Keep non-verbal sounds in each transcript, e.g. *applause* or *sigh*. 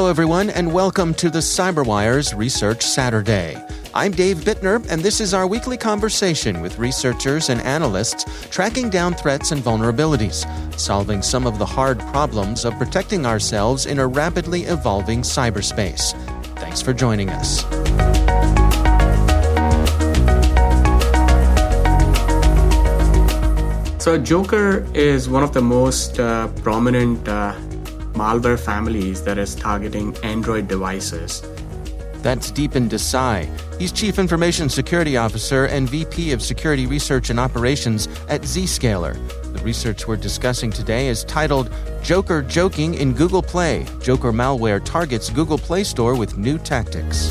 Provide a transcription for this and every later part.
Hello, everyone, and welcome to the CyberWire's Research Saturday. I'm Dave Bittner, and this is our weekly conversation with researchers and analysts tracking down threats and vulnerabilities, solving some of the hard problems of protecting ourselves in a rapidly evolving cyberspace. Thanks for joining us. So, Joker is one of the most uh, prominent uh, malware families that is targeting Android devices. That's Deepan Desai. He's Chief Information Security Officer and VP of Security Research and Operations at Zscaler. The research we're discussing today is titled Joker Joking in Google Play. Joker malware targets Google Play Store with new tactics.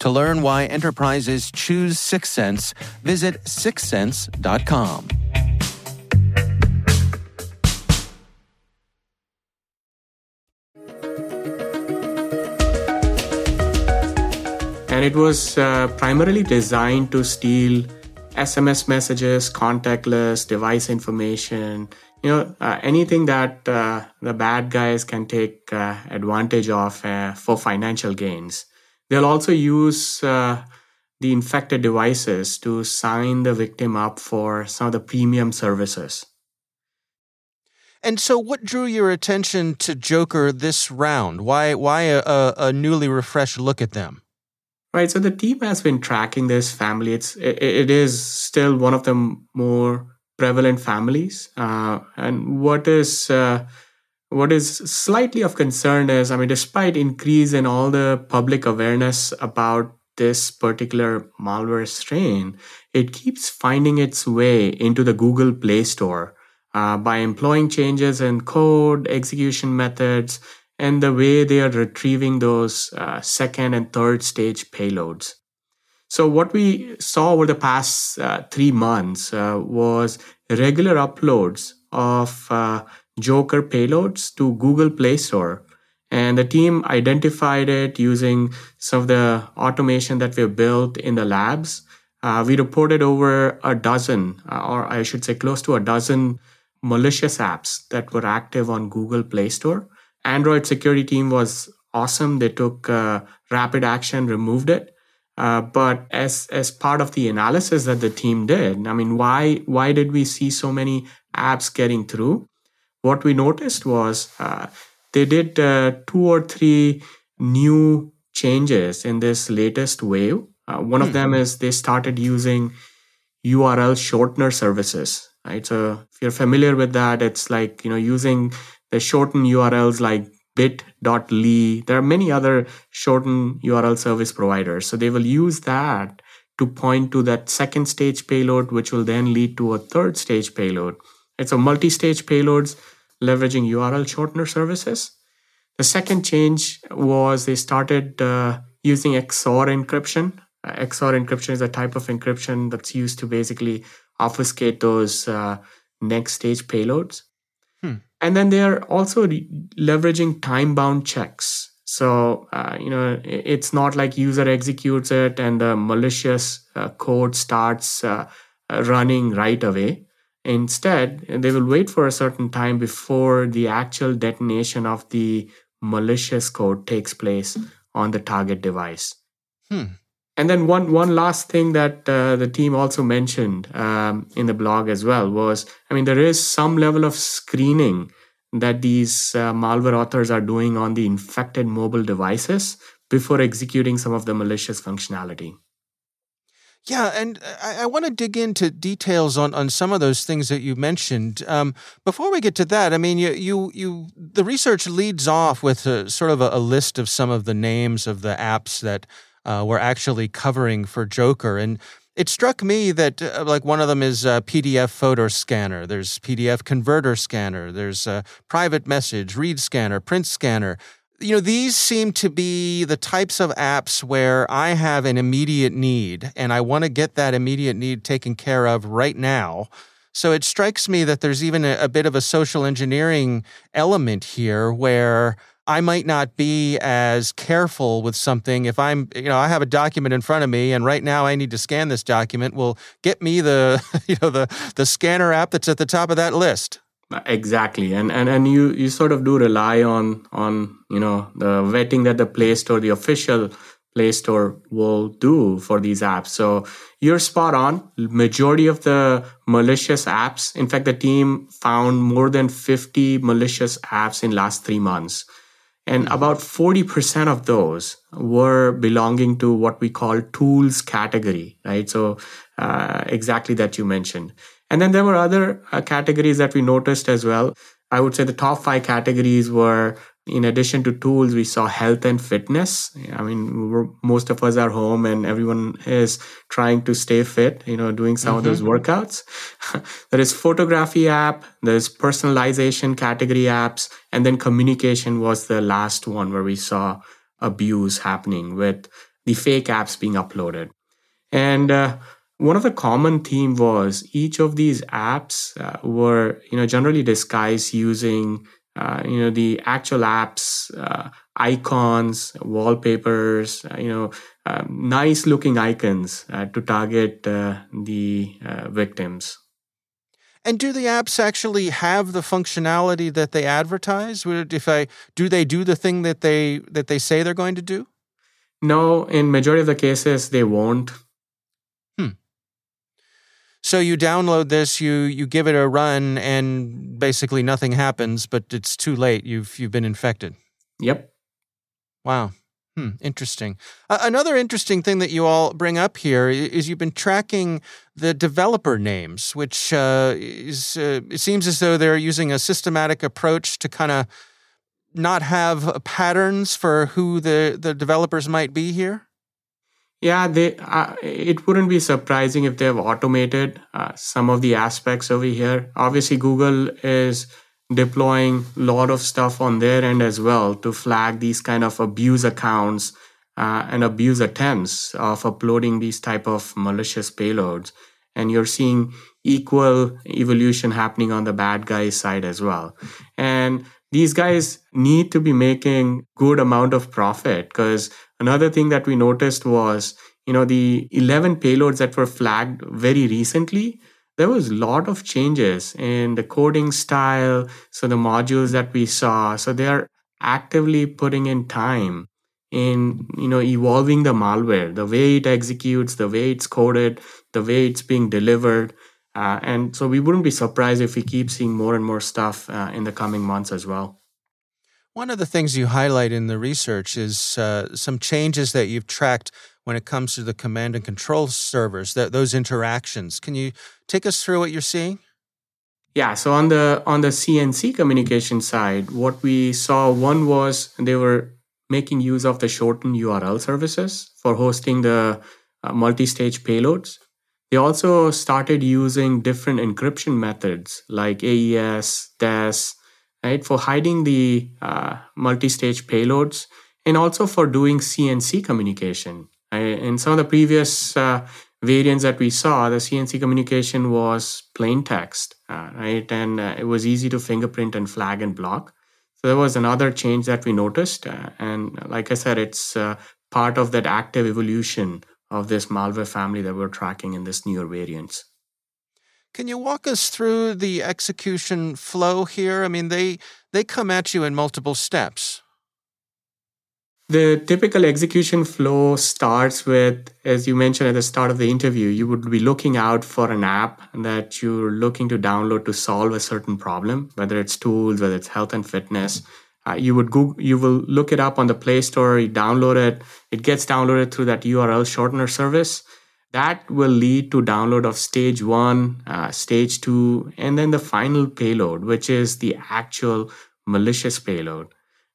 To learn why enterprises choose Syxsense, visit syxsense.com. And it was uh, primarily designed to steal SMS messages, contact lists, device information, you know, uh, anything that uh, the bad guys can take uh, advantage of uh, for financial gains. They'll also use uh, the infected devices to sign the victim up for some of the premium services. And so, what drew your attention to Joker this round? Why, why a, a, newly refreshed look at them? Right. So the team has been tracking this family. It's it, it is still one of the more prevalent families. Uh, and what is uh, what is slightly of concern is, I mean, despite increase in all the public awareness about this particular malware strain, it keeps finding its way into the Google Play Store uh, by employing changes in code, execution methods, and the way they are retrieving those uh, second and third stage payloads. So, what we saw over the past uh, three months uh, was regular uploads of uh, Joker payloads to Google Play Store. And the team identified it using some of the automation that we built in the labs. Uh, we reported over a dozen, uh, or I should say, close to a dozen malicious apps that were active on Google Play Store. Android security team was awesome. They took uh, rapid action, removed it. Uh, but as as part of the analysis that the team did, I mean, why why did we see so many apps getting through? What we noticed was uh, they did uh, two or three new changes in this latest wave. Uh, one of hmm. them is they started using URL shortener services, right? So if you're familiar with that, it's like you know using the shortened URLs like bit.ly. There are many other shortened URL service providers. So they will use that to point to that second stage payload, which will then lead to a third stage payload. It's a multi stage payloads leveraging URL shortener services. The second change was they started uh, using XOR encryption. Uh, XOR encryption is a type of encryption that's used to basically obfuscate those uh, next stage payloads. Hmm. And then they are also re- leveraging time bound checks. So, uh, you know, it's not like user executes it and the malicious uh, code starts uh, running right away. Instead, they will wait for a certain time before the actual detonation of the malicious code takes place on the target device. Hmm. And then one one last thing that uh, the team also mentioned um, in the blog as well was, I mean, there is some level of screening that these uh, malware authors are doing on the infected mobile devices before executing some of the malicious functionality. Yeah, and I, I want to dig into details on, on some of those things that you mentioned. Um, before we get to that, I mean, you you, you the research leads off with a, sort of a, a list of some of the names of the apps that uh, we're actually covering for Joker, and it struck me that uh, like one of them is a PDF photo scanner. There's PDF converter scanner. There's a private message, read scanner, print scanner you know, these seem to be the types of apps where I have an immediate need and I want to get that immediate need taken care of right now. So it strikes me that there's even a, a, bit of a social engineering element here where I might not be as careful with something if I'm, you know, I have a document in front of me and right now I need to scan this document. Well, get me the, *laughs* you know, the the scanner app that's at the top of that list. Exactly, and and and you you sort of do rely on on you know the vetting that the Play Store, the official Play Store, will do for these apps. So you're spot on. Majority of the malicious apps, in fact, the team found more than 50 malicious apps in last three months. And about 40% of those were belonging to what we call tools category, right? So, uh, exactly that you mentioned. And then there were other uh, categories that we noticed as well. I would say the top five categories were in addition to tools, we saw health and fitness. I mean, most of us are home and everyone is trying to stay fit, you know, doing some mm-hmm. of those mm-hmm. workouts. *laughs* there is photography app, there's personalization category apps, and then communication was the last one where we saw abuse happening with the fake apps being uploaded. And uh, one of the common theme was each of these apps uh, were you know generally disguised using uh, you know the actual apps uh, icons wallpapers uh, you know um, nice looking icons uh, to target uh, the victims. And do the apps actually have the functionality that they advertise? If i do they do the thing that they that they say they're going to do? No in majority of the cases they won't so you download this, you you give it a run, and basically nothing happens. But it's too late. You've you've been infected. Yep. Wow. Hmm, interesting. Uh, another interesting thing that you all bring up here is you've been tracking the developer names, which uh, is uh, it seems as though they're using a systematic approach to kind of not have patterns for who the, the developers might be here. Yeah, they. Uh, it wouldn't be surprising if they have automated uh, some of the aspects over here. Obviously, Google is deploying a lot of stuff on their end as well to flag these kind of abuse accounts uh, and abuse attempts of uploading these type of malicious payloads. And you're seeing equal evolution happening on the bad guys side as well. And these guys need to be making good amount of profit because Another thing that we noticed was, you know, the 11 payloads that were flagged very recently, there was a lot of changes in the coding style. So the modules that we saw, so they are actively putting in time in you know evolving the malware, the way it executes, the way it's coded, the way it's being delivered. Uh, and so we wouldn't be surprised if we keep seeing more and more stuff uh, in the coming months as well. One of the things you highlight in the research is uh, some changes that you've tracked when it comes to the command and control servers, that those interactions. Can you take us through what you're seeing? Yeah, so on the on the CNC communication side, what we saw one was they were making use of the shortened URL services for hosting the uh, multi-stage payloads. They also started using different encryption methods like AES, DES, right, for hiding the uh, multi-stage payloads and also for doing CNC communication. In some of the previous uh, variants that we saw, the CNC communication was plain text, uh, right? And uh, it was easy to fingerprint and flag and block. So there was another change that we noticed. Uh, and like I said, it's uh, part of that active evolution of this malware family that we're tracking in this newer variants. Can you walk us through the execution flow here? I mean, they they come at you in multiple steps. The typical execution flow starts with, as you mentioned at the start of the interview, you would be looking out for an app that you're looking to download to solve a certain problem, whether it's tools, whether it's health and fitness. Uh, you would Google, you will look it up on the Play Store, you download it, it gets downloaded through that URL shortener service. That will lead to download of stage one, uh, stage two, and then the final payload, which is the actual malicious payload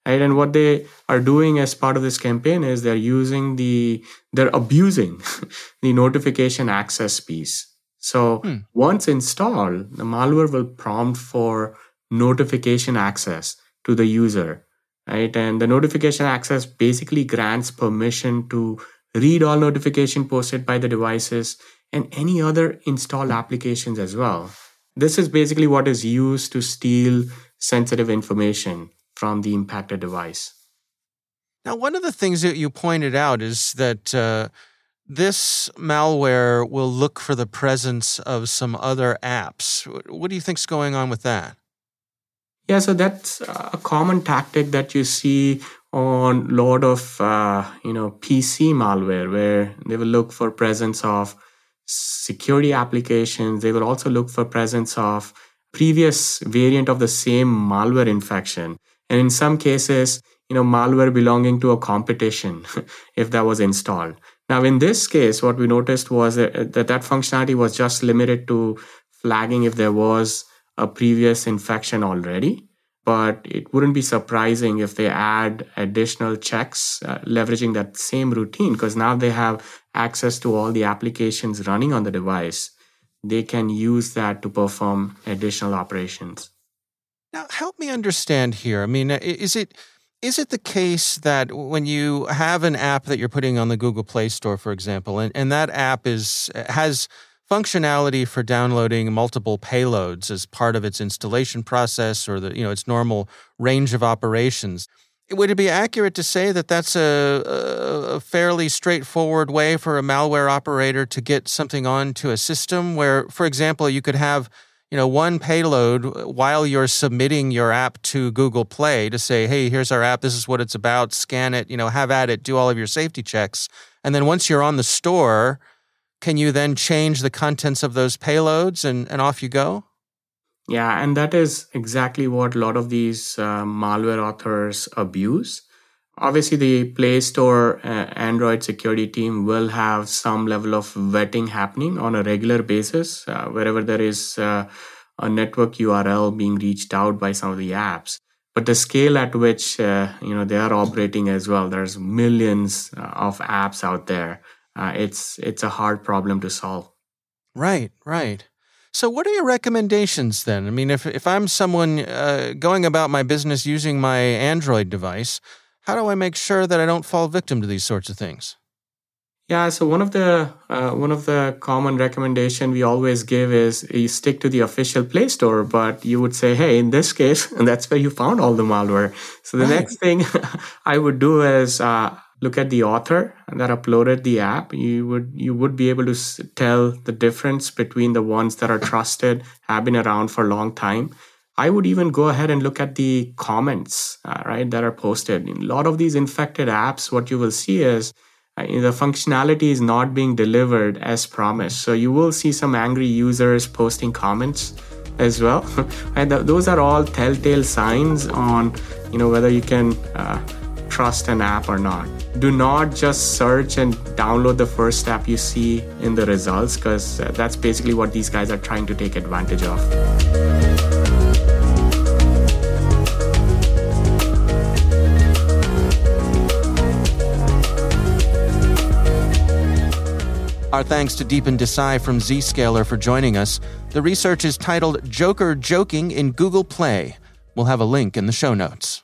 right and what they are doing as part of this campaign is they're using the they're abusing *laughs* the notification access piece so hmm. once installed the malware will prompt for notification access to the user right and the notification access basically grants permission to read all notification posted by the devices and any other installed applications as well this is basically what is used to steal sensitive information from the impacted device. Now, one of the things that you pointed out is that uh, this malware will look for the presence of some other apps. What do you think is going on with that? Yeah, so that's a common tactic that you see on a lot of uh, you know PC malware, where they will look for presence of security applications. They will also look for presence of previous variant of the same malware infection and in some cases you know malware belonging to a competition *laughs* if that was installed now in this case what we noticed was that, that functionality was just limited to flagging if there was a previous infection already but it wouldn't be surprising if they add additional checks uh, leveraging that same routine because now they have access to all the applications running on the device they can use that to perform additional operations now, help me understand here. I mean, is it is it the case that when you have an app that you're putting on the Google Play Store, for example, and, and that app is has functionality for downloading multiple payloads as part of its installation process or the you know its normal range of operations? Would it be accurate to say that that's a, a fairly straightforward way for a malware operator to get something onto a system where, for example, you could have you know, one payload while you're submitting your app to Google Play to say, hey, here's our app, this is what it's about, scan it, you know, have at it, do all of your safety checks. And then once you're on the store, can you then change the contents of those payloads and, and off you go? Yeah, and that is exactly what a lot of these uh, malware authors abuse. Obviously, the Play Store uh, Android security team will have some level of vetting happening on a regular basis uh, wherever there is uh, a network URL being reached out by some of the apps. But the scale at which uh, you know they are operating as well, there's millions uh, of apps out there. Uh, it's it's a hard problem to solve. Right, right. So, what are your recommendations then? I mean, if if I'm someone going about my business using my Android device how do I make sure that I don't fall victim to these sorts of things? Yeah, so one of the uh, one of the common recommendation we always give is you stick to the official Play Store, but you would say, hey, in this case, *laughs* and that's where you found all the malware. So the right. next thing *laughs* I would do is uh, look at the author that uploaded the app. You would you would be able to tell the difference between the ones that are trusted, have been around for a long time, I would even go ahead and look at the comments, uh, right, that are posted. In a lot of these infected apps, what you will see is uh, the functionality is not being delivered as promised. So you will see some angry users posting comments as well, *laughs* and th- those are all telltale signs on, you know, whether you can uh, trust an app or not. Do not just search and download the first app you see in the results, because uh, that's basically what these guys are trying to take advantage of. Our thanks to Deepan Desai from Zscaler for joining us. The research is titled Joker Joking in Google Play. We'll have a link in the show notes.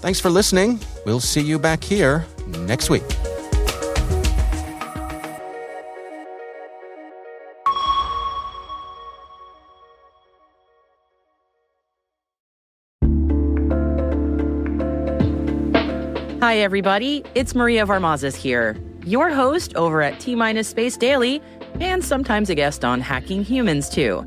Thanks for listening. We'll see you back here next week. Hi, everybody. It's Maria Varmazis here, your host over at T Minus Space Daily, and sometimes a guest on Hacking Humans, too.